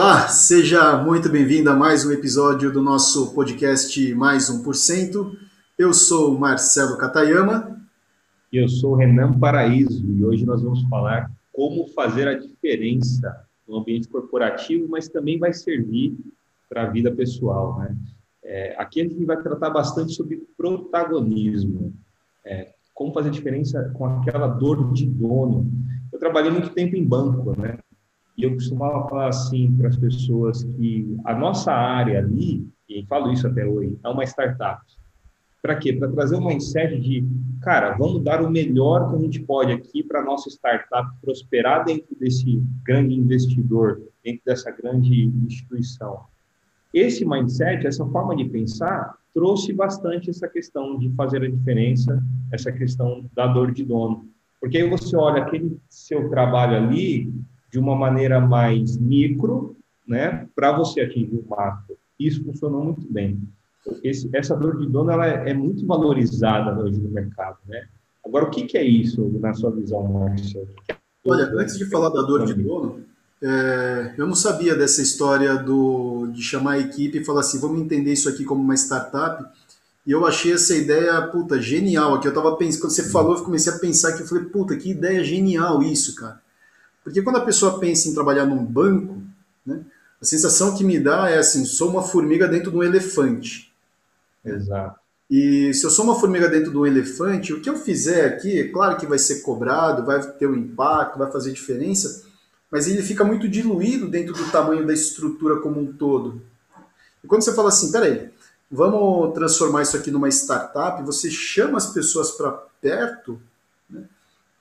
Olá, seja muito bem-vindo a mais um episódio do nosso podcast Mais 1%. Eu sou Marcelo Katayama. E eu sou Renan Paraíso e hoje nós vamos falar como fazer a diferença no ambiente corporativo, mas também vai servir para a vida pessoal. Né? É, aqui a gente vai tratar bastante sobre protagonismo, é, como fazer diferença com aquela dor de dono. Eu trabalhei muito tempo em banco, né? E eu costumava falar assim para as pessoas que a nossa área ali, e falo isso até hoje, é uma startup. Para quê? Para trazer um mindset de, cara, vamos dar o melhor que a gente pode aqui para a nossa startup prosperar dentro desse grande investidor, dentro dessa grande instituição. Esse mindset, essa forma de pensar, trouxe bastante essa questão de fazer a diferença, essa questão da dor de dono. Porque aí você olha aquele seu trabalho ali, de uma maneira mais micro, né, para você atingir o macro. Isso funcionou muito bem. Esse, essa dor de dono ela é, é, muito valorizada hoje no mercado, né? Agora, o que, que é isso na sua visão, Márcio? Olha, antes de falar da dor de dono, é, eu não sabia dessa história do, de chamar a equipe e falar assim, vamos entender isso aqui como uma startup. E eu achei essa ideia, puta, genial. Aqui eu tava pensando, quando você falou, eu comecei a pensar que eu falei, puta, que ideia genial isso, cara. Porque quando a pessoa pensa em trabalhar num banco, né, a sensação que me dá é assim, sou uma formiga dentro de um elefante. Exato. E se eu sou uma formiga dentro de um elefante, o que eu fizer aqui, é claro que vai ser cobrado, vai ter um impacto, vai fazer diferença, mas ele fica muito diluído dentro do tamanho da estrutura como um todo. E quando você fala assim, peraí, vamos transformar isso aqui numa startup, você chama as pessoas para perto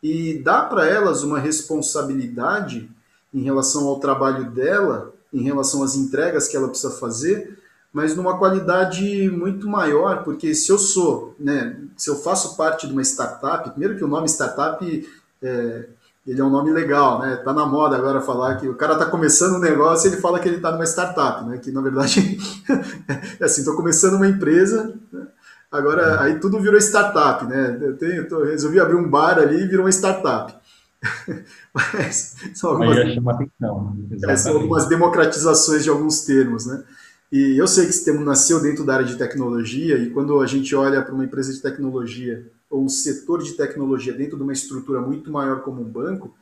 e dá para elas uma responsabilidade em relação ao trabalho dela, em relação às entregas que ela precisa fazer, mas numa qualidade muito maior, porque se eu sou, né, se eu faço parte de uma startup, primeiro que o nome startup é, ele é um nome legal, né? Tá na moda agora falar que o cara tá começando um negócio, ele fala que ele tá numa startup, né? Que na verdade é assim, tô começando uma empresa, né? Agora, é. aí tudo virou startup, né? Eu, tenho, eu resolvi abrir um bar ali e virou uma startup. Mas são algumas, atenção, é, são algumas democratizações de alguns termos, né? E eu sei que esse termo nasceu dentro da área de tecnologia, e quando a gente olha para uma empresa de tecnologia ou um setor de tecnologia dentro de uma estrutura muito maior como um banco,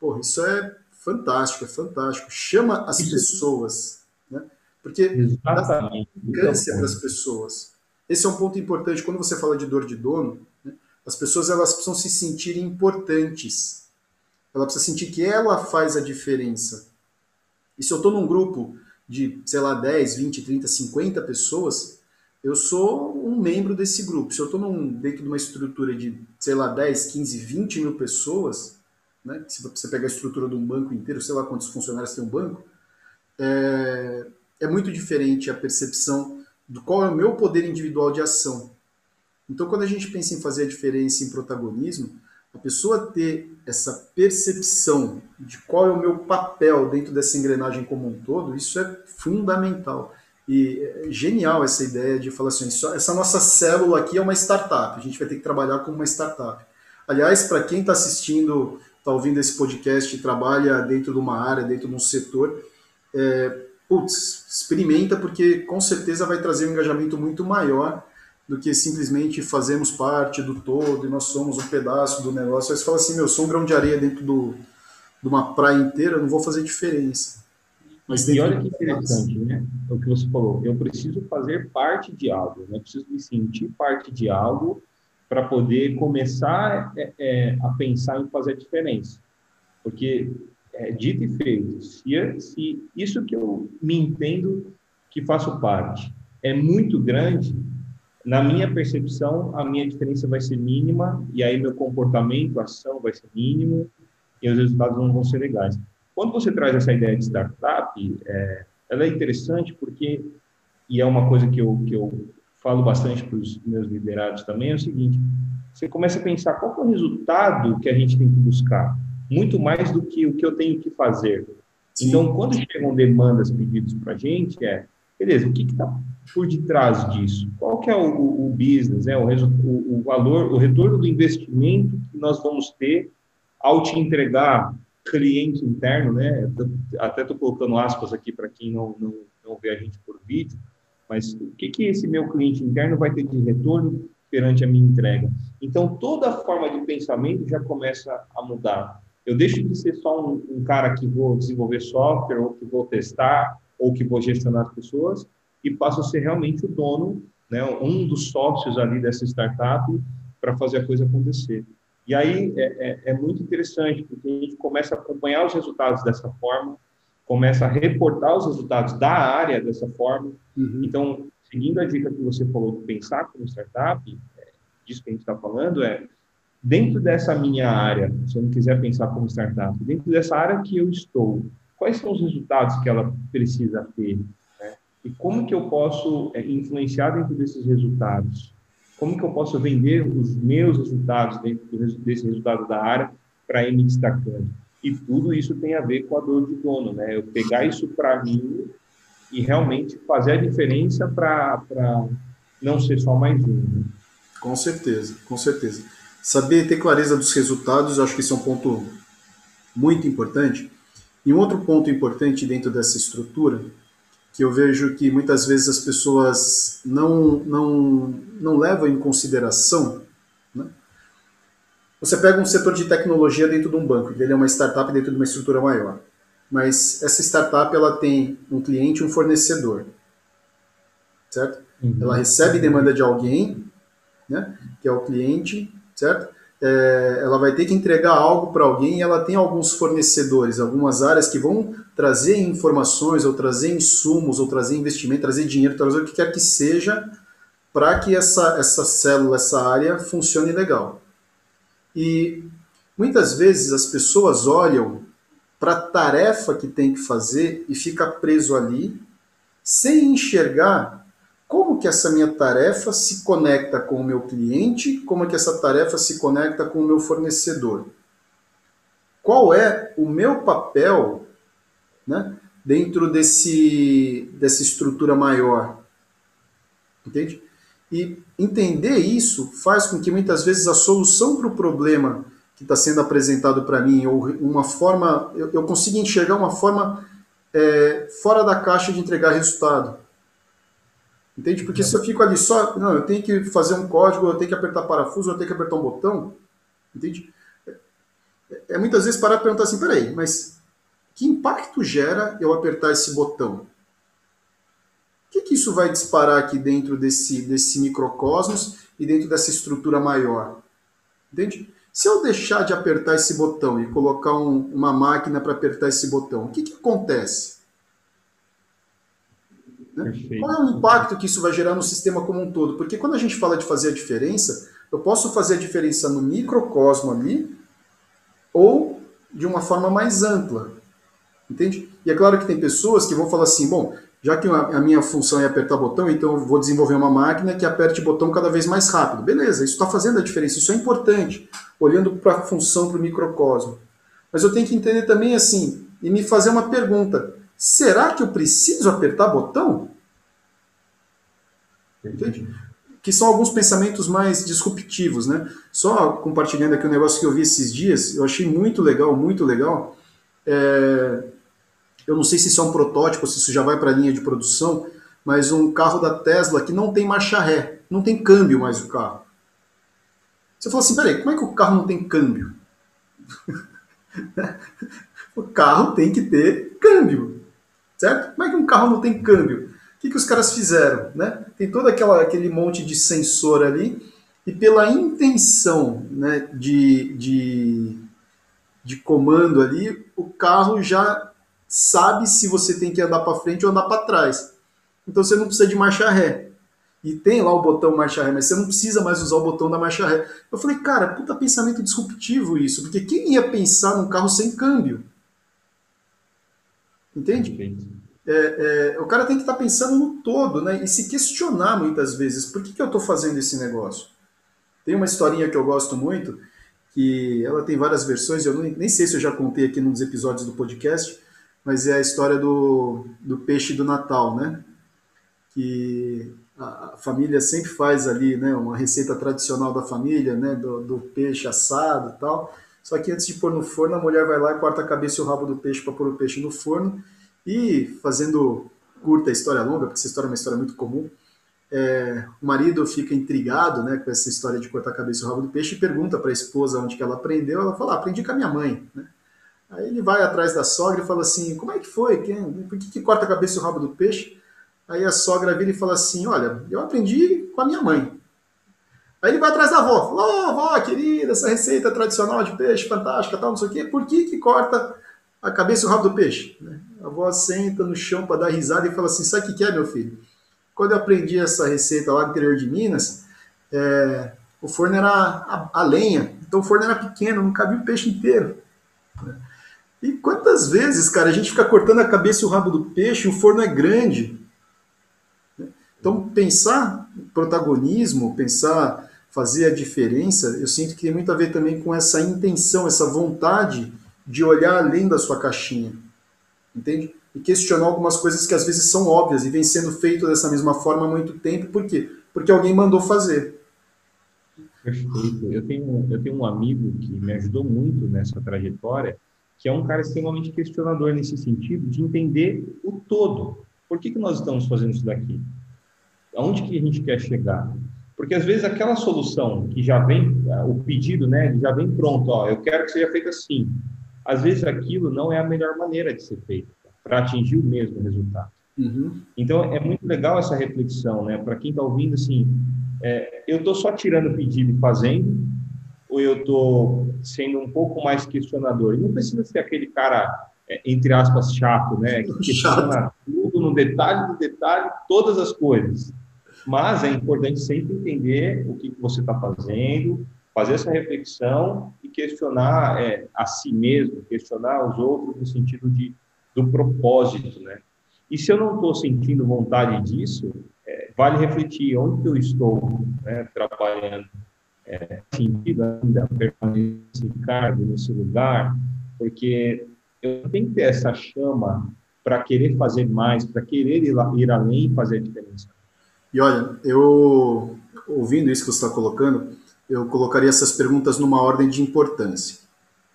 porra, isso é fantástico, é fantástico. Chama as pessoas, né? Porque Exatamente. dá para as pessoas. Esse é um ponto importante quando você fala de dor de dono. Né? As pessoas elas precisam se sentir importantes. Ela precisa sentir que ela faz a diferença. E se eu estou num grupo de, sei lá, 10, 20, 30, 50 pessoas, eu sou um membro desse grupo. Se eu estou dentro de uma estrutura de, sei lá, 10, 15, 20 mil pessoas, né? se você pegar a estrutura de um banco inteiro, sei lá quantos funcionários tem um banco, é, é muito diferente a percepção do qual é o meu poder individual de ação. Então, quando a gente pensa em fazer a diferença em protagonismo, a pessoa ter essa percepção de qual é o meu papel dentro dessa engrenagem como um todo, isso é fundamental. E é genial essa ideia de falar assim, essa nossa célula aqui é uma startup, a gente vai ter que trabalhar como uma startup. Aliás, para quem está assistindo, está ouvindo esse podcast e trabalha dentro de uma área, dentro de um setor, é, putz, experimenta porque com certeza vai trazer um engajamento muito maior do que simplesmente fazemos parte do todo e nós somos um pedaço do negócio. Aí você fala assim, meu, sou um grão de areia dentro do, de uma praia inteira, não vou fazer diferença. Mas e olha que interessante, né? O que você falou, eu preciso fazer parte de algo, né? preciso me sentir parte de algo para poder começar é, é, a pensar em fazer a diferença. Porque é, dito e feito, se, se isso que eu me entendo que faço parte é muito grande, na minha percepção, a minha diferença vai ser mínima, e aí meu comportamento, ação vai ser mínimo, e os resultados não vão ser legais. Quando você traz essa ideia de startup, é, ela é interessante porque, e é uma coisa que eu, que eu falo bastante para os meus liderados também, é o seguinte, você começa a pensar qual é o resultado que a gente tem que buscar muito mais do que o que eu tenho que fazer. Sim. Então, quando chegam demandas, pedidos para a gente, é, beleza, o que está por detrás disso? Qual que é o, o business, né? o, o, o valor, o retorno do investimento que nós vamos ter ao te entregar cliente interno, né? Até estou colocando aspas aqui para quem não, não, não vê a gente por vídeo, mas o que, que esse meu cliente interno vai ter de retorno perante a minha entrega? Então, toda a forma de pensamento já começa a mudar. Eu deixo de ser só um, um cara que vou desenvolver software, ou que vou testar, ou que vou gestionar as pessoas, e passo a ser realmente o dono, né, um dos sócios ali dessa startup para fazer a coisa acontecer. E aí é, é, é, muito interessante, porque a gente começa a acompanhar os resultados dessa forma, começa a reportar os resultados da área dessa forma. Uhum. Então, seguindo a dica que você falou de pensar como startup, é, disso que a gente está falando, é dentro dessa minha área, se eu não quiser pensar como startup, dentro dessa área que eu estou, quais são os resultados que ela precisa ter? Né? E como que eu posso é, influenciar dentro desses resultados? como que eu posso vender os meus resultados dentro desse resultado da área para ir me destacando. E tudo isso tem a ver com a dor de dono, né? Eu pegar isso para mim e realmente fazer a diferença para não ser só mais um. Né? Com certeza, com certeza. Saber ter clareza dos resultados, acho que isso é um ponto muito importante. E um outro ponto importante dentro dessa estrutura que eu vejo que muitas vezes as pessoas não, não, não levam em consideração. Né? Você pega um setor de tecnologia dentro de um banco, ele é uma startup dentro de uma estrutura maior. Mas essa startup ela tem um cliente e um fornecedor. Certo? Uhum. Ela recebe demanda de alguém, né, que é o cliente, certo? é, ela vai ter que entregar algo para alguém e ela tem alguns fornecedores, algumas áreas que vão trazer informações, ou trazer insumos, ou trazer investimento, trazer dinheiro, trazer o que quer que seja, para que essa, essa célula, essa área funcione legal. E muitas vezes as pessoas olham para a tarefa que tem que fazer e fica preso ali, sem enxergar como que essa minha tarefa se conecta com o meu cliente, como que essa tarefa se conecta com o meu fornecedor. Qual é o meu papel né, dentro desse, dessa estrutura maior? Entende? E entender isso faz com que muitas vezes a solução para o problema que está sendo apresentado para mim, ou uma forma, eu, eu consiga enxergar uma forma é, fora da caixa de entregar resultado. Entende? Porque se eu fico ali só, não, eu tenho que fazer um código, eu tenho que apertar parafuso, eu tenho que apertar um botão, entende? É, é muitas vezes parar e perguntar assim, peraí, mas que impacto gera eu apertar esse botão? O que, que isso vai disparar aqui dentro desse, desse microcosmos e dentro dessa estrutura maior? Entende? Se eu deixar de apertar esse botão e colocar um, uma máquina para apertar esse botão, o que, que acontece? Né? Qual é o impacto que isso vai gerar no sistema como um todo? Porque quando a gente fala de fazer a diferença, eu posso fazer a diferença no microcosmo ali ou de uma forma mais ampla. Entende? E é claro que tem pessoas que vão falar assim, bom, já que a minha função é apertar botão, então eu vou desenvolver uma máquina que aperte o botão cada vez mais rápido. Beleza, isso está fazendo a diferença, isso é importante, olhando para a função, para o microcosmo. Mas eu tenho que entender também assim, e me fazer uma pergunta. Será que eu preciso apertar botão? Entende? Que são alguns pensamentos mais disruptivos, né? Só compartilhando aqui um negócio que eu vi esses dias, eu achei muito legal, muito legal. É... Eu não sei se isso é um protótipo, se isso já vai para a linha de produção, mas um carro da Tesla que não tem marcha ré, não tem câmbio mais o carro. Você fala assim, peraí, como é que o carro não tem câmbio? o carro tem que ter câmbio certo? Como é que um carro não tem câmbio? O que, que os caras fizeram? Né? Tem todo aquela, aquele monte de sensor ali, e pela intenção né, de, de, de comando ali, o carro já sabe se você tem que andar para frente ou andar para trás. Então você não precisa de marcha ré. E tem lá o botão marcha ré, mas você não precisa mais usar o botão da marcha ré. Eu falei, cara, puta pensamento disruptivo isso, porque quem ia pensar num carro sem câmbio? Entende? É, é, o cara tem que estar tá pensando no todo, né? E se questionar muitas vezes, por que, que eu estou fazendo esse negócio? Tem uma historinha que eu gosto muito, que ela tem várias versões, eu nem sei se eu já contei aqui nos episódios do podcast, mas é a história do, do peixe do Natal, né? Que a família sempre faz ali, né? Uma receita tradicional da família, né? Do, do peixe assado e tal. Só que antes de pôr no forno, a mulher vai lá e corta a cabeça e o rabo do peixe para pôr o peixe no forno. E fazendo curta a história longa, porque essa história é uma história muito comum, é, o marido fica intrigado né, com essa história de cortar a cabeça e o rabo do peixe e pergunta para a esposa onde que ela aprendeu. Ela fala, ah, aprendi com a minha mãe. Né? Aí ele vai atrás da sogra e fala assim, como é que foi? Quem, por que, que corta a cabeça e o rabo do peixe? Aí a sogra vira e fala assim, olha, eu aprendi com a minha mãe. Aí ele vai atrás da avó, fala, oh, avó, querida, essa receita tradicional de peixe, fantástica, tal, não sei o quê, por que que corta a cabeça e o rabo do peixe? Né? A avó senta no chão para dar risada e fala assim, sabe o que é, meu filho? Quando eu aprendi essa receita lá no interior de Minas, é, o forno era a, a, lenha, então o forno era pequeno, não cabia o peixe inteiro. Né? E quantas vezes, cara, a gente fica cortando a cabeça e o rabo do peixe e o forno é grande. Então, pensar protagonismo, pensar fazer a diferença, eu sinto que tem muito a ver também com essa intenção, essa vontade de olhar além da sua caixinha. Entende? E questionar algumas coisas que às vezes são óbvias e vem sendo feito dessa mesma forma há muito tempo. Por quê? Porque alguém mandou fazer. Perfeito. Eu tenho, eu tenho um amigo que me ajudou muito nessa trajetória, que é um cara extremamente questionador nesse sentido, de entender o todo. Por que, que nós estamos fazendo isso daqui? Aonde que a gente quer chegar? Porque às vezes aquela solução que já vem, o pedido, né, já vem pronto, ó, eu quero que seja feito assim. Às vezes aquilo não é a melhor maneira de ser feito para atingir o mesmo resultado. Uhum. Então é muito legal essa reflexão, né? Para quem está ouvindo, assim, é, eu estou só tirando o pedido e fazendo, ou eu estou sendo um pouco mais questionador? E não precisa ser aquele cara, é, entre aspas, chato, né? Que questiona chato. tudo no detalhe do detalhe, todas as coisas. Mas é importante sempre entender o que você está fazendo, fazer essa reflexão e questionar é, a si mesmo, questionar os outros no sentido de, do propósito, né? E se eu não estou sentindo vontade disso, é, vale refletir onde eu estou né, trabalhando. É, sentido ainda permanecer nesse cargo, nesse lugar, porque eu tenho que ter essa chama para querer fazer mais, para querer ir, lá, ir além e fazer a diferença. E olha, eu ouvindo isso que você está colocando, eu colocaria essas perguntas numa ordem de importância.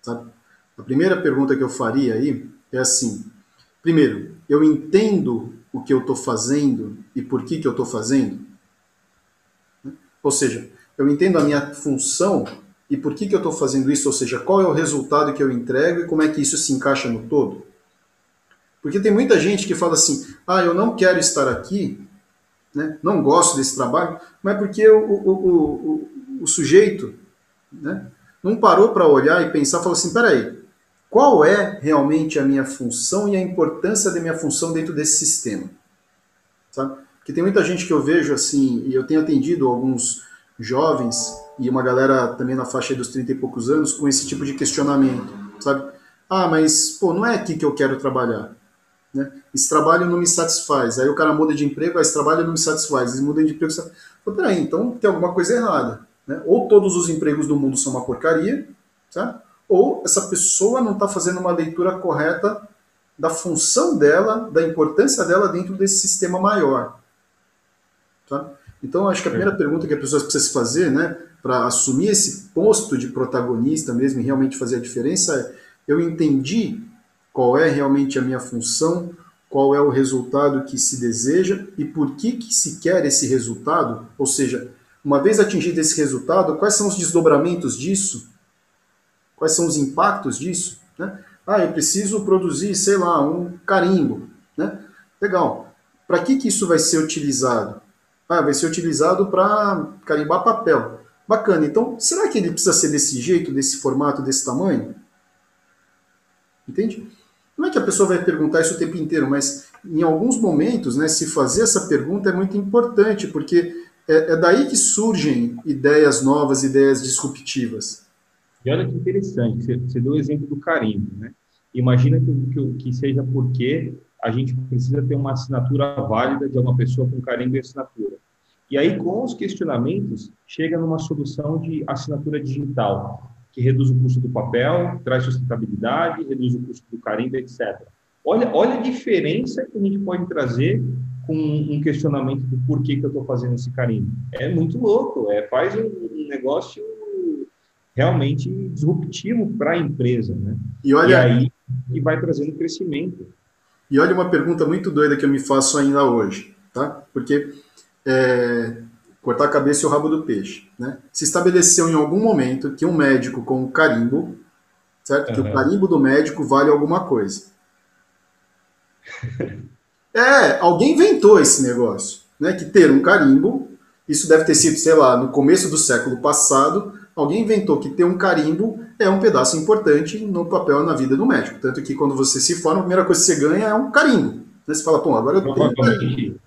Sabe? A primeira pergunta que eu faria aí é assim: primeiro, eu entendo o que eu estou fazendo e por que, que eu estou fazendo? Ou seja, eu entendo a minha função e por que, que eu estou fazendo isso, ou seja, qual é o resultado que eu entrego e como é que isso se encaixa no todo. Porque tem muita gente que fala assim: ah, eu não quero estar aqui né? não gosto desse trabalho, mas porque o, o, o, o sujeito né, não parou para olhar e pensar, falou assim, peraí, qual é realmente a minha função e a importância da minha função dentro desse sistema? Sabe? Porque tem muita gente que eu vejo assim, e eu tenho atendido alguns jovens e uma galera também na faixa dos 30 e poucos anos com esse tipo de questionamento, sabe? Ah, mas pô, não é aqui que eu quero trabalhar. Né? Esse trabalho não me satisfaz. Aí o cara muda de emprego, esse trabalho não me satisfaz. Ele muda de emprego. Fala, peraí, então tem alguma coisa errada. Né? Ou todos os empregos do mundo são uma porcaria, tá? ou essa pessoa não está fazendo uma leitura correta da função dela, da importância dela dentro desse sistema maior. Tá? Então, acho que a primeira pergunta que a pessoa precisa se fazer, né, para assumir esse posto de protagonista mesmo e realmente fazer a diferença, é: eu entendi qual é realmente a minha função, qual é o resultado que se deseja e por que, que se quer esse resultado, ou seja, uma vez atingido esse resultado, quais são os desdobramentos disso? Quais são os impactos disso? Né? Ah, eu preciso produzir, sei lá, um carimbo. Né? Legal. Para que, que isso vai ser utilizado? Ah, vai ser utilizado para carimbar papel. Bacana. Então, será que ele precisa ser desse jeito, desse formato, desse tamanho? Entende? Não é que a pessoa vai perguntar isso o tempo inteiro, mas em alguns momentos, né, se fazer essa pergunta é muito importante, porque é, é daí que surgem ideias novas, ideias disruptivas. E olha que interessante, você, você deu o exemplo do carimbo, né? Imagina que, que, que seja porque a gente precisa ter uma assinatura válida de uma pessoa com carimbo e assinatura. E aí, com os questionamentos, chega numa solução de assinatura digital que reduz o custo do papel, traz sustentabilidade, reduz o custo do carimbo, etc. Olha, olha a diferença que a gente pode trazer com um questionamento do porquê que eu estou fazendo esse carimbo. É muito louco, é, faz um, negócio realmente disruptivo para a empresa, né? E, olha, e aí e vai trazendo crescimento. E olha uma pergunta muito doida que eu me faço ainda hoje, tá? Porque é, cortar a cabeça e o rabo do peixe, né? Se estabeleceu em algum momento que um médico com um carimbo, certo? Uhum. Que o carimbo do médico vale alguma coisa. é, alguém inventou esse negócio, né? Que ter um carimbo, isso deve ter sido, sei lá, no começo do século passado, alguém inventou que ter um carimbo é um pedaço importante no papel na vida do médico. Tanto que quando você se forma, a primeira coisa que você ganha é um carimbo. Você fala, pô, agora eu tenho carimbo.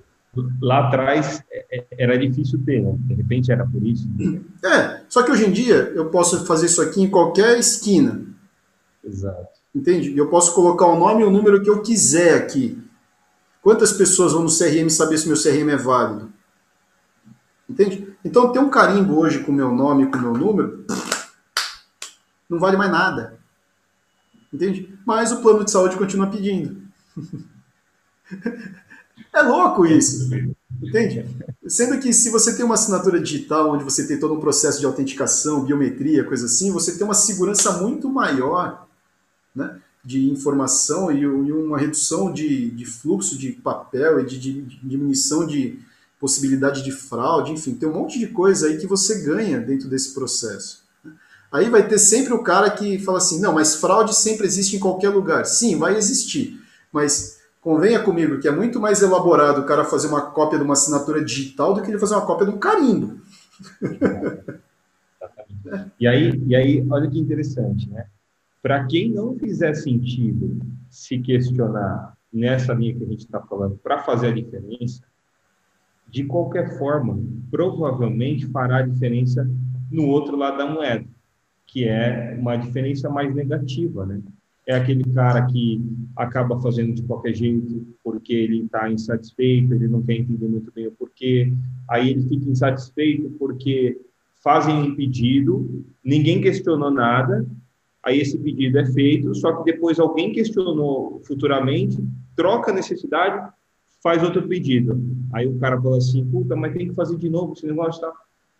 Lá atrás é, é, era difícil ter, né? De repente era por isso. É, só que hoje em dia eu posso fazer isso aqui em qualquer esquina. Exato. Entende? E eu posso colocar o nome e o número que eu quiser aqui. Quantas pessoas vão no CRM saber se meu CRM é válido? Entende? Então ter um carimbo hoje com o meu nome e com o meu número não vale mais nada. Entende? Mas o plano de saúde continua pedindo. é louco isso. Entende? Sendo que se você tem uma assinatura digital, onde você tem todo um processo de autenticação, biometria, coisa assim, você tem uma segurança muito maior né, de informação e, uma redução de, de fluxo de papel e de, de, de diminuição de possibilidade de fraude, enfim, tem um monte de coisa aí que você ganha dentro desse processo. Aí vai ter sempre o cara que fala assim: não, mas fraude sempre existe em qualquer lugar. Sim, vai existir. Mas convenha comigo que é muito mais elaborado o cara fazer uma cópia de uma assinatura digital do que ele fazer uma cópia de um carimbo. e, aí, e aí, olha que interessante, né? Para quem não fizer sentido se questionar nessa linha que a gente está falando para fazer a diferença, de qualquer forma, provavelmente fará diferença no outro lado da moeda que é uma diferença mais negativa, né? É aquele cara que acaba fazendo de qualquer jeito porque ele está insatisfeito, ele não quer entender muito bem o porquê, aí ele fica insatisfeito porque fazem um pedido, ninguém questionou nada, aí esse pedido é feito, só que depois alguém questionou futuramente, troca a necessidade, faz outro pedido. Aí o cara fala assim, puta, mas tem que fazer de novo esse negócio, tá?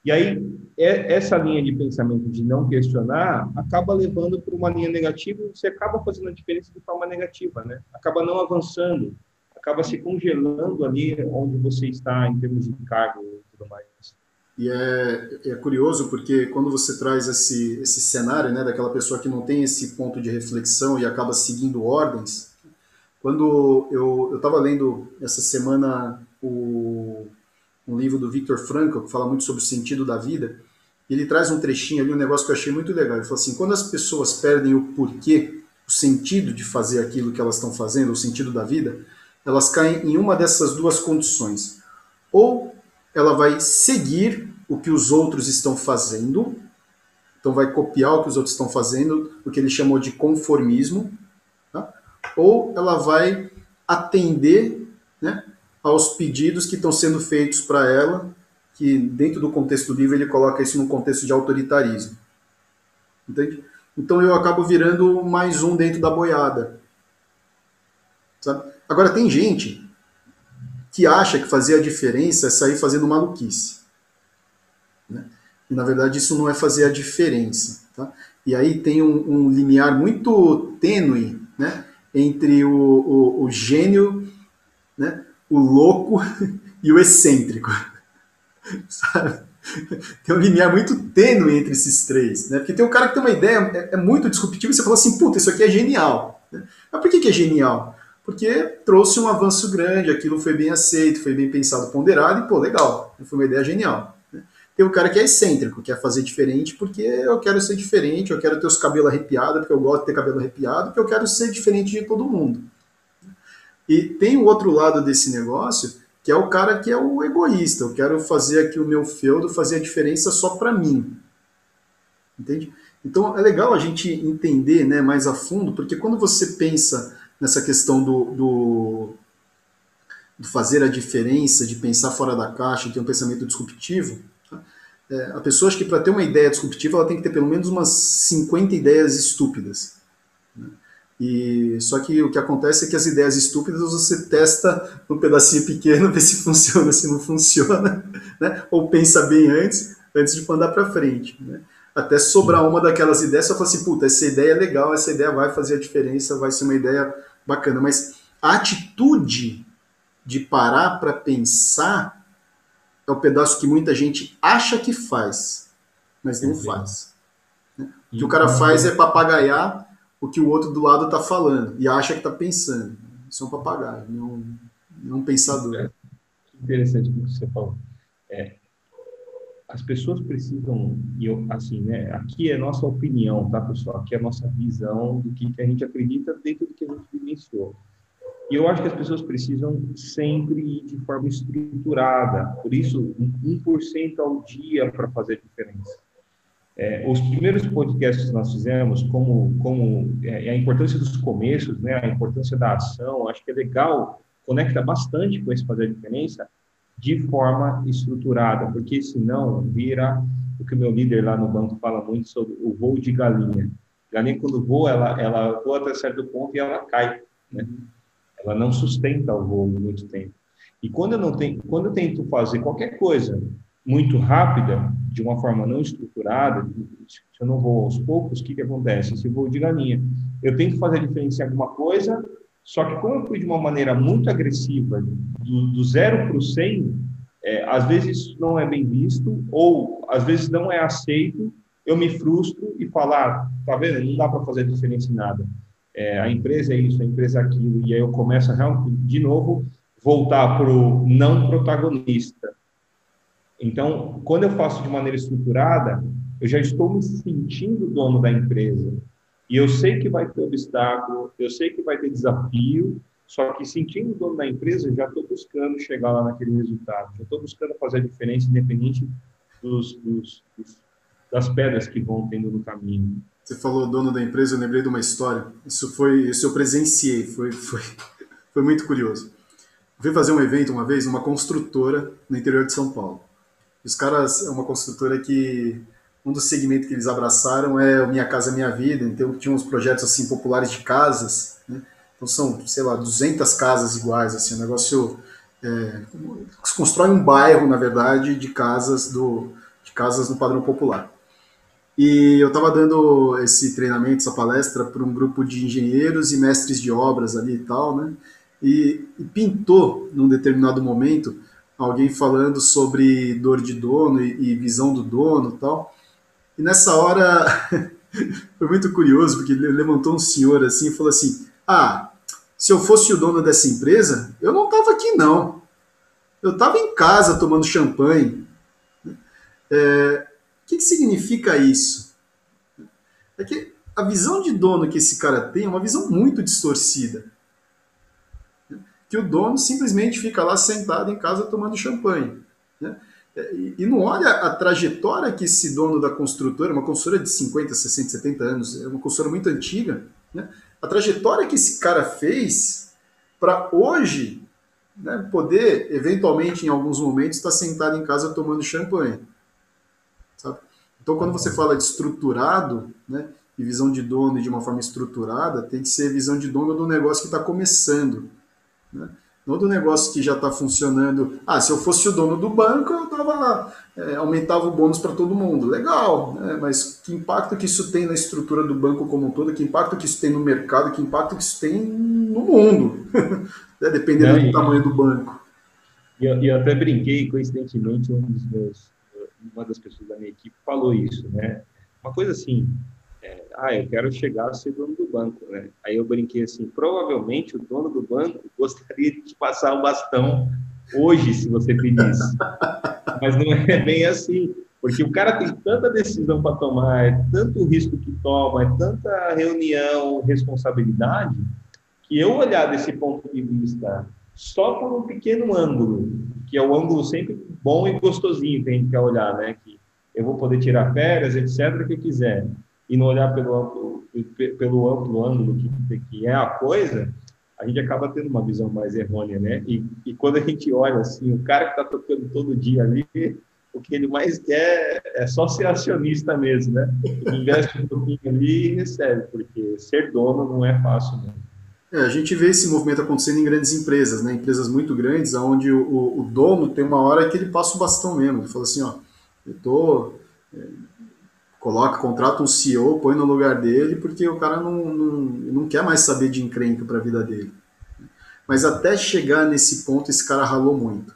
E aí, é, essa linha de pensamento de não questionar acaba levando para uma linha negativa e você acaba fazendo a diferença de forma negativa, né? Acaba não avançando, acaba se congelando ali onde você está em termos de cargo e tudo mais. E é, é curioso porque quando você traz esse, esse cenário, né, daquela pessoa que não tem esse ponto de reflexão e acaba seguindo ordens, quando eu estava lendo essa semana o um livro do Viktor Frankl, que fala muito sobre o sentido da vida, ele traz um trechinho ali, um negócio que eu achei muito legal. Ele falou assim: quando as pessoas perdem o porquê, o sentido de fazer aquilo que elas estão fazendo, o sentido da vida, elas caem em uma dessas duas condições. Ou ela vai seguir o que os outros estão fazendo, então vai copiar o que os outros estão fazendo, o que ele chamou de conformismo, tá? ou ela vai atender né, aos pedidos que estão sendo feitos para ela, que dentro do contexto do livro ele coloca isso no contexto de autoritarismo. Entende? Então eu acabo virando mais um dentro da boiada. Sabe? Agora tem gente que acha que fazer a diferença é sair fazendo maluquice. Né? E na verdade isso não é fazer a diferença. Tá? E aí tem um, um limiar muito tênue né? entre o, o, o gênio né? O louco e o excêntrico. Sabe? Tem um limiar muito tênue entre esses três, né? Porque tem um cara que tem uma ideia, é, é muito disruptiva, e você fala assim, puta, isso aqui é genial. Né? Mas por que, que é genial? Porque trouxe um avanço grande, aquilo foi bem aceito, foi bem pensado, ponderado, e pô, legal, foi uma ideia genial. Né? Tem um cara que é excêntrico, quer fazer diferente porque eu quero ser diferente, eu quero ter os cabelos arrepiados, porque eu gosto de ter cabelo arrepiado, porque eu quero ser diferente de todo mundo. E tem o outro lado desse negócio, que é o cara que é o egoísta. Eu quero fazer aqui o meu feudo fazer a diferença só para mim. Entende? Então é legal a gente entender né, mais a fundo, porque quando você pensa nessa questão do, do, do fazer a diferença, de pensar fora da caixa, ter um pensamento disruptivo, tá? é, a pessoa acha que para ter uma ideia disruptiva ela tem que ter pelo menos umas 50 ideias estúpidas. E só que o que acontece é que as ideias estúpidas você testa num pedacinho pequeno, vê se funciona, se não funciona, né? Ou pensa bem antes, antes de mandar para frente, né? até sobrar uma daquelas ideias, só falar assim, puta, essa ideia é legal, essa ideia vai fazer a diferença, vai ser uma ideia bacana. Mas a atitude de parar para pensar é o pedaço que muita gente acha que faz, mas não faz. Né? O que o cara faz é papagaiar o que o outro do lado está falando e acha que está pensando. Isso é um papagaio, não, não um pensador. É interessante o que você falou. É, as pessoas precisam, e eu, assim, né, aqui é nossa opinião, tá, pessoal? Aqui é a nossa visão do que, que a gente acredita dentro do que a gente vivenciou. E eu acho que as pessoas precisam sempre ir de forma estruturada, por isso, 1% ao dia para fazer diferença. É, os primeiros podcasts que nós fizemos, como, como é, a importância dos começos, né, a importância da ação, acho que é legal, conecta bastante com esse fazer diferença, de forma estruturada, porque senão vira o que o meu líder lá no banco fala muito sobre o voo de galinha. Galinha, quando voa, ela, ela voa até certo ponto e ela cai. Né? Ela não sustenta o voo muito tempo. E quando eu, não tenho, quando eu tento fazer qualquer coisa muito rápida, de uma forma não estruturada, se eu não vou aos poucos, o que, que acontece? Se voo de galinha, eu tenho que fazer diferença em alguma coisa só que como eu fui de uma maneira muito agressiva, do, do zero para o 100, é, às vezes isso não é bem visto, ou às vezes não é aceito, eu me frustro e falo, ah, tá vendo, não dá para fazer diferença em nada. É, a empresa é isso, a empresa é aquilo, e aí eu começo a, de novo, voltar para o não protagonista. Então, quando eu faço de maneira estruturada, eu já estou me sentindo dono da empresa. E eu sei que vai ter obstáculo, eu sei que vai ter desafio, só que sentindo o dono da empresa, já estou buscando chegar lá naquele resultado, já estou buscando fazer a diferença, independente dos, dos, dos, das pedras que vão tendo no caminho. Você falou dono da empresa, eu lembrei de uma história. Isso foi, isso eu presenciei, foi, foi, foi muito curioso. Eu fui fazer um evento uma vez, uma construtora no interior de São Paulo. Os caras é uma construtora que um dos segmentos que eles abraçaram é o Minha Casa Minha Vida, então tinha uns projetos assim populares de casas, né? então são, sei lá, 200 casas iguais, assim, negócio, é, se constrói um bairro, na verdade, de casas, do, de casas no padrão popular. E eu estava dando esse treinamento, essa palestra para um grupo de engenheiros e mestres de obras ali e tal, né? E, e pintou, num determinado momento, alguém falando sobre dor de dono e, e visão do dono tal. E nessa hora foi muito curioso, porque ele levantou um senhor assim e falou assim: Ah, se eu fosse o dono dessa empresa, eu não estava aqui não. Eu estava em casa tomando champanhe. É, o que, que significa isso? É que a visão de dono que esse cara tem é uma visão muito distorcida. Que o dono simplesmente fica lá sentado em casa tomando champanhe. Né? E não olha a trajetória que esse dono da construtora, uma construtora de 50, 60, 70 anos, é uma construtora muito antiga, né? a trajetória que esse cara fez para hoje né, poder, eventualmente, em alguns momentos, estar sentado em casa tomando champanhe. Sabe? Então, quando você fala de estruturado, né, e visão de dono de uma forma estruturada, tem que ser visão de dono do negócio que está começando. Né? Não do negócio que já está funcionando. Ah, se eu fosse o dono do banco, eu tava, é, aumentava o bônus para todo mundo. Legal, né? mas que impacto que isso tem na estrutura do banco como um todo? Que impacto que isso tem no mercado? Que impacto que isso tem no mundo? né? Dependendo é, do tamanho do banco. E eu, eu, até brinquei, coincidentemente, um dos meus, uma das pessoas da minha equipe falou isso, né? Uma coisa assim, ah, eu quero chegar a ser dono do banco, né? Aí eu brinquei assim, provavelmente o dono do banco gostaria de te passar um bastão hoje, se você pedisse. Mas não é bem assim, porque o cara tem tanta decisão para tomar, é tanto risco que toma, é tanta reunião, responsabilidade, que eu olhar desse ponto de vista só por um pequeno ângulo, que é o ângulo sempre bom e gostosinho que a gente quer olhar, né? Que eu vou poder tirar férias, etc., que eu quiser e não olhar pelo amplo, pelo amplo ângulo que, que é a coisa, a gente acaba tendo uma visão mais errônea, né? E, e quando a gente olha assim, o cara que está tocando todo dia ali, o que ele mais quer é só ser acionista mesmo, né? Investe um pouquinho ali e recebe, porque ser dono não é fácil mesmo. É, a gente vê esse movimento acontecendo em grandes empresas, né? Empresas muito grandes, onde o, o dono tem uma hora que ele passa o bastão mesmo. Ele fala assim, ó, eu tô Coloca, contrata um CEO, põe no lugar dele, porque o cara não, não, não quer mais saber de encrenca para a vida dele. Mas até chegar nesse ponto, esse cara ralou muito.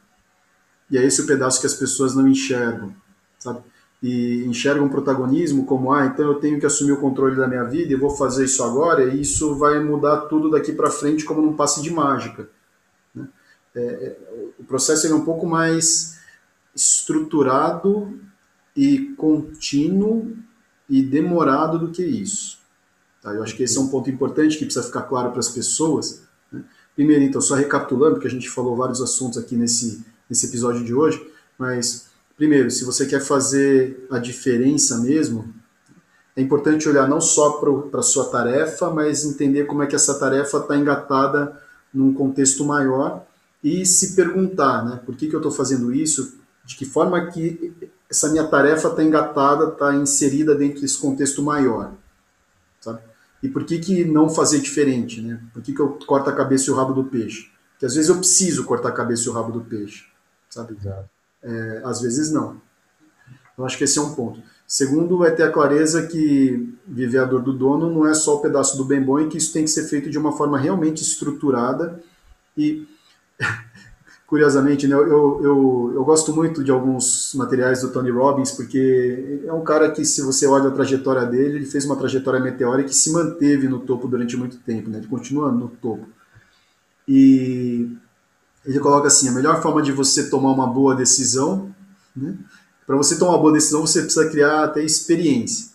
E é esse o pedaço que as pessoas não enxergam, sabe? E enxergam o protagonismo como, ah, então eu tenho que assumir o controle da minha vida e vou fazer isso agora, e isso vai mudar tudo daqui para frente como num passe de mágica. Né? É, é, o processo é um pouco mais estruturado e contínuo e demorado do que isso. Tá? Eu acho que esse é um ponto importante que precisa ficar claro para as pessoas. Né? Primeiro, então, só recapitulando, porque a gente falou vários assuntos aqui nesse, nesse episódio de hoje, mas, primeiro, se você quer fazer a diferença mesmo, é importante olhar não só para a sua tarefa, mas entender como é que essa tarefa está engatada num contexto maior e se perguntar, né, por que, que eu estou fazendo isso, de que forma que essa minha tarefa está engatada, está inserida dentro desse contexto maior, sabe? E por que, que não fazer diferente, né? Por que, que eu corto a cabeça e o rabo do peixe? Porque às vezes eu preciso cortar a cabeça e o rabo do peixe, sabe? É, às vezes não. Eu acho que esse é um ponto. Segundo, é ter a clareza que viver a dor do dono não é só o pedaço do bem bom e que isso tem que ser feito de uma forma realmente estruturada e curiosamente, né, eu, eu, eu gosto muito de alguns materiais do Tony Robbins, porque é um cara que, se você olha a trajetória dele, ele fez uma trajetória meteórica que se manteve no topo durante muito tempo, né, ele continua no topo. E ele coloca assim, a melhor forma de você tomar uma boa decisão, né, para você tomar uma boa decisão, você precisa criar até experiência.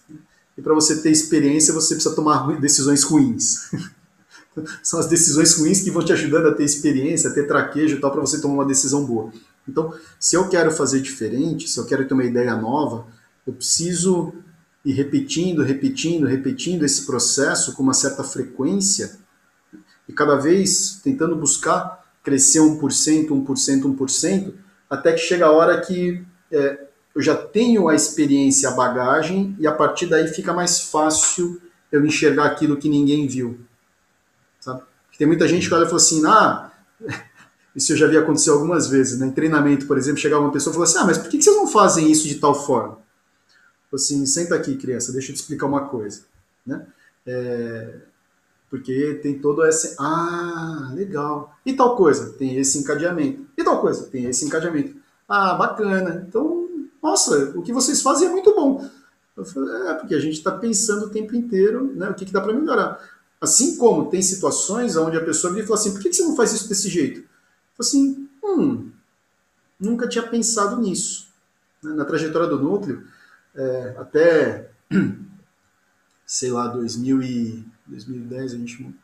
E para você ter experiência, você precisa tomar decisões ruins. são as decisões ruins que vão te ajudando a ter experiência, a ter traquejo e tal, para você tomar uma decisão boa. Então, se eu quero fazer diferente, se eu quero ter uma ideia nova, eu preciso ir repetindo, repetindo, repetindo esse processo com uma certa frequência e cada vez tentando buscar crescer 1%, 1%, 1%, até que chega a hora que é, eu já tenho a experiência, a bagagem, e a partir daí fica mais fácil eu enxergar aquilo que ninguém viu. Tem muita gente que olha e fala assim, ah, isso eu já vi acontecer algumas vezes, né? em treinamento, por exemplo, chegava uma pessoa e falava assim, ah, mas por que vocês não fazem isso de tal forma? assim, senta aqui, criança, deixa eu te explicar uma coisa. Né? É, porque tem todo esse, ah, legal. E tal coisa, tem esse encadeamento. E tal coisa, tem esse encadeamento. Ah, bacana. Então, nossa, o que vocês fazem é muito bom. É, porque a gente está pensando o tempo inteiro né, o que, que dá para melhorar. Assim como tem situações onde a pessoa vira e fala assim, por que você não faz isso desse jeito? Assim, hum, nunca tinha pensado nisso. Né, na trajetória do núcleo, é, até, sei lá, 2000 e, 2010, a gente,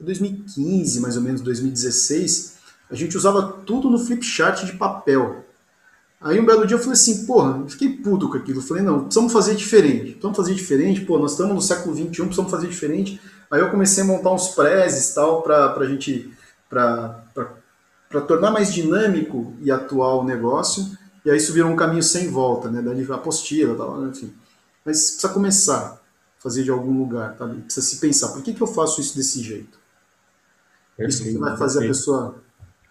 2015, mais ou menos, 2016, a gente usava tudo no flipchart de papel. Aí um belo dia eu falei assim, porra, fiquei puto com aquilo. Eu falei, não, precisamos fazer diferente. Precisamos fazer diferente, pô, nós estamos no século XXI, precisamos fazer diferente. Aí eu comecei a montar uns prezes tal para a gente para tornar mais dinâmico e atual o negócio. E aí isso virou um caminho sem volta, né? Dali apostila, tal, enfim. Mas precisa começar a fazer de algum lugar, tá? Precisa se pensar, por que, que eu faço isso desse jeito? Perfeito, isso que vai fazer perfeito. a pessoa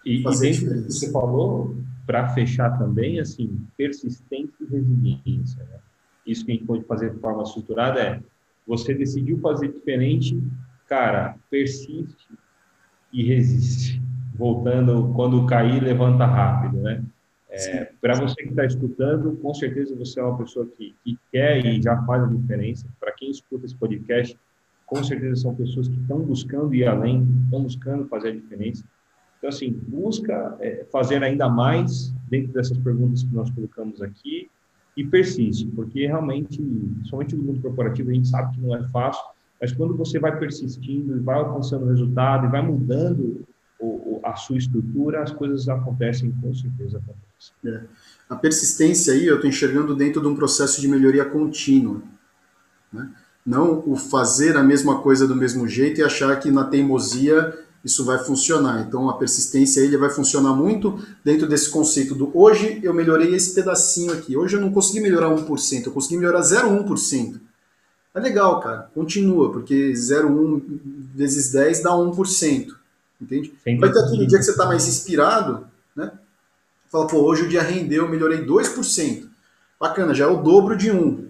e, fazer e dentro do que você falou, para fechar também, assim, persistência e resiliência. Né? Isso que a gente pode fazer de forma estruturada é você decidiu fazer diferente, cara, persiste e resiste. Voltando, quando cair, levanta rápido, né? É, Para você que está escutando, com certeza você é uma pessoa que, que quer e já faz a diferença. Para quem escuta esse podcast, com certeza são pessoas que estão buscando ir além, estão buscando fazer a diferença. Então, assim, busca é, fazer ainda mais dentro dessas perguntas que nós colocamos aqui e persiste, porque realmente, somente no mundo corporativo, a gente sabe que não é fácil, mas quando você vai persistindo e vai alcançando resultado e vai mudando o, o, a sua estrutura, as coisas acontecem, com certeza acontecem. É. A persistência aí eu estou enxergando dentro de um processo de melhoria contínua. Né? Não o fazer a mesma coisa do mesmo jeito e achar que na teimosia isso vai funcionar. Então a persistência ele vai funcionar muito dentro desse conceito do hoje eu melhorei esse pedacinho aqui. Hoje eu não consegui melhorar 1%, eu consegui melhorar 0,1%. É legal, cara. Continua, porque 0,1 vezes 10 dá 1%. Entende? Sim. Vai ter aquele dia que você está mais inspirado, né? Fala, pô, hoje o dia rendeu, eu melhorei 2%. Bacana, já é o dobro de 1.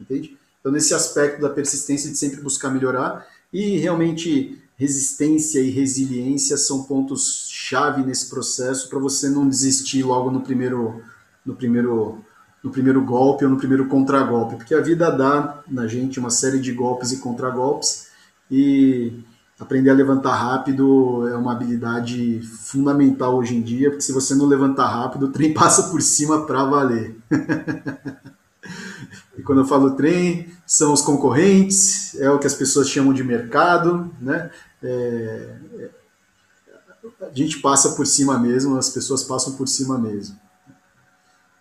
entende? Então, nesse aspecto da persistência de sempre buscar melhorar e realmente resistência e resiliência são pontos chave nesse processo para você não desistir logo no primeiro no primeiro no primeiro golpe ou no primeiro contragolpe, porque a vida dá na gente uma série de golpes e contragolpes e aprender a levantar rápido é uma habilidade fundamental hoje em dia, porque se você não levantar rápido, o trem passa por cima para valer. e quando eu falo trem, são os concorrentes, é o que as pessoas chamam de mercado, né? É, é a gente passa por cima mesmo, as pessoas passam por cima mesmo.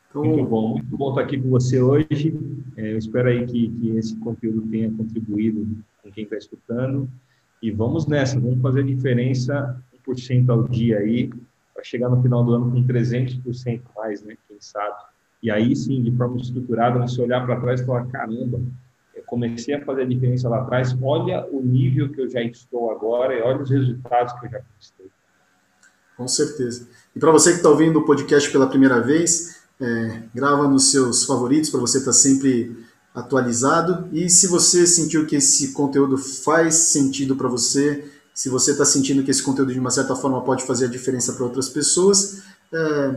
Então, muito bom, muito bom estar aqui com você hoje. É, eu espero aí que, que esse conteúdo tenha contribuído com quem está escutando. E vamos nessa, vamos fazer a diferença 1% ao dia aí, para chegar no final do ano com 300% mais, né? Quem sabe. E aí sim, de forma estruturada, você olhar para trás e falar: caramba, comecei a fazer a diferença lá atrás, olha o nível que eu já estou agora e olha os resultados que eu já conquistei. Com certeza. E para você que está ouvindo o podcast pela primeira vez, é, grava nos seus favoritos para você estar tá sempre atualizado. E se você sentiu que esse conteúdo faz sentido para você, se você está sentindo que esse conteúdo de uma certa forma pode fazer a diferença para outras pessoas, é,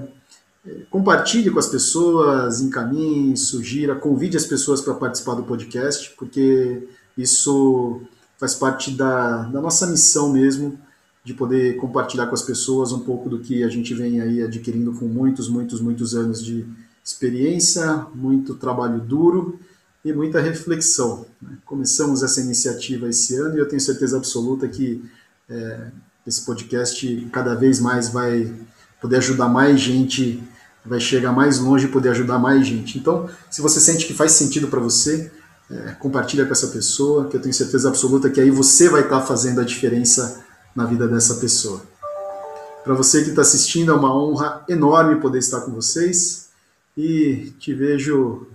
compartilhe com as pessoas, encaminhe, sugira, convide as pessoas para participar do podcast, porque isso faz parte da, da nossa missão mesmo de poder compartilhar com as pessoas um pouco do que a gente vem aí adquirindo com muitos, muitos, muitos anos de experiência, muito trabalho duro e muita reflexão. Né? Começamos essa iniciativa esse ano e eu tenho certeza absoluta que é, esse podcast cada vez mais vai poder ajudar mais gente, vai chegar mais longe e poder ajudar mais gente. Então, se você sente que faz sentido para você, é, compartilha com essa pessoa, que eu tenho certeza absoluta que aí você vai estar tá fazendo a diferença na vida dessa pessoa. Para você que está assistindo, é uma honra enorme poder estar com vocês e te vejo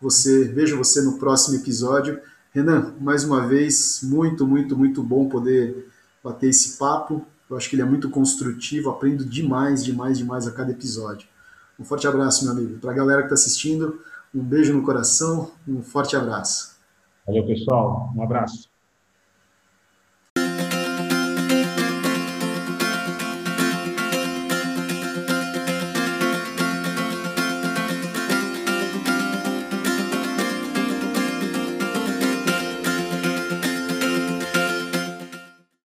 você, vejo você no próximo episódio. Renan, mais uma vez, muito, muito, muito bom poder bater esse papo. Eu acho que ele é muito construtivo, aprendo demais, demais, demais a cada episódio. Um forte abraço, meu amigo. Para a galera que está assistindo, um beijo no coração, um forte abraço. Valeu, pessoal. Um abraço.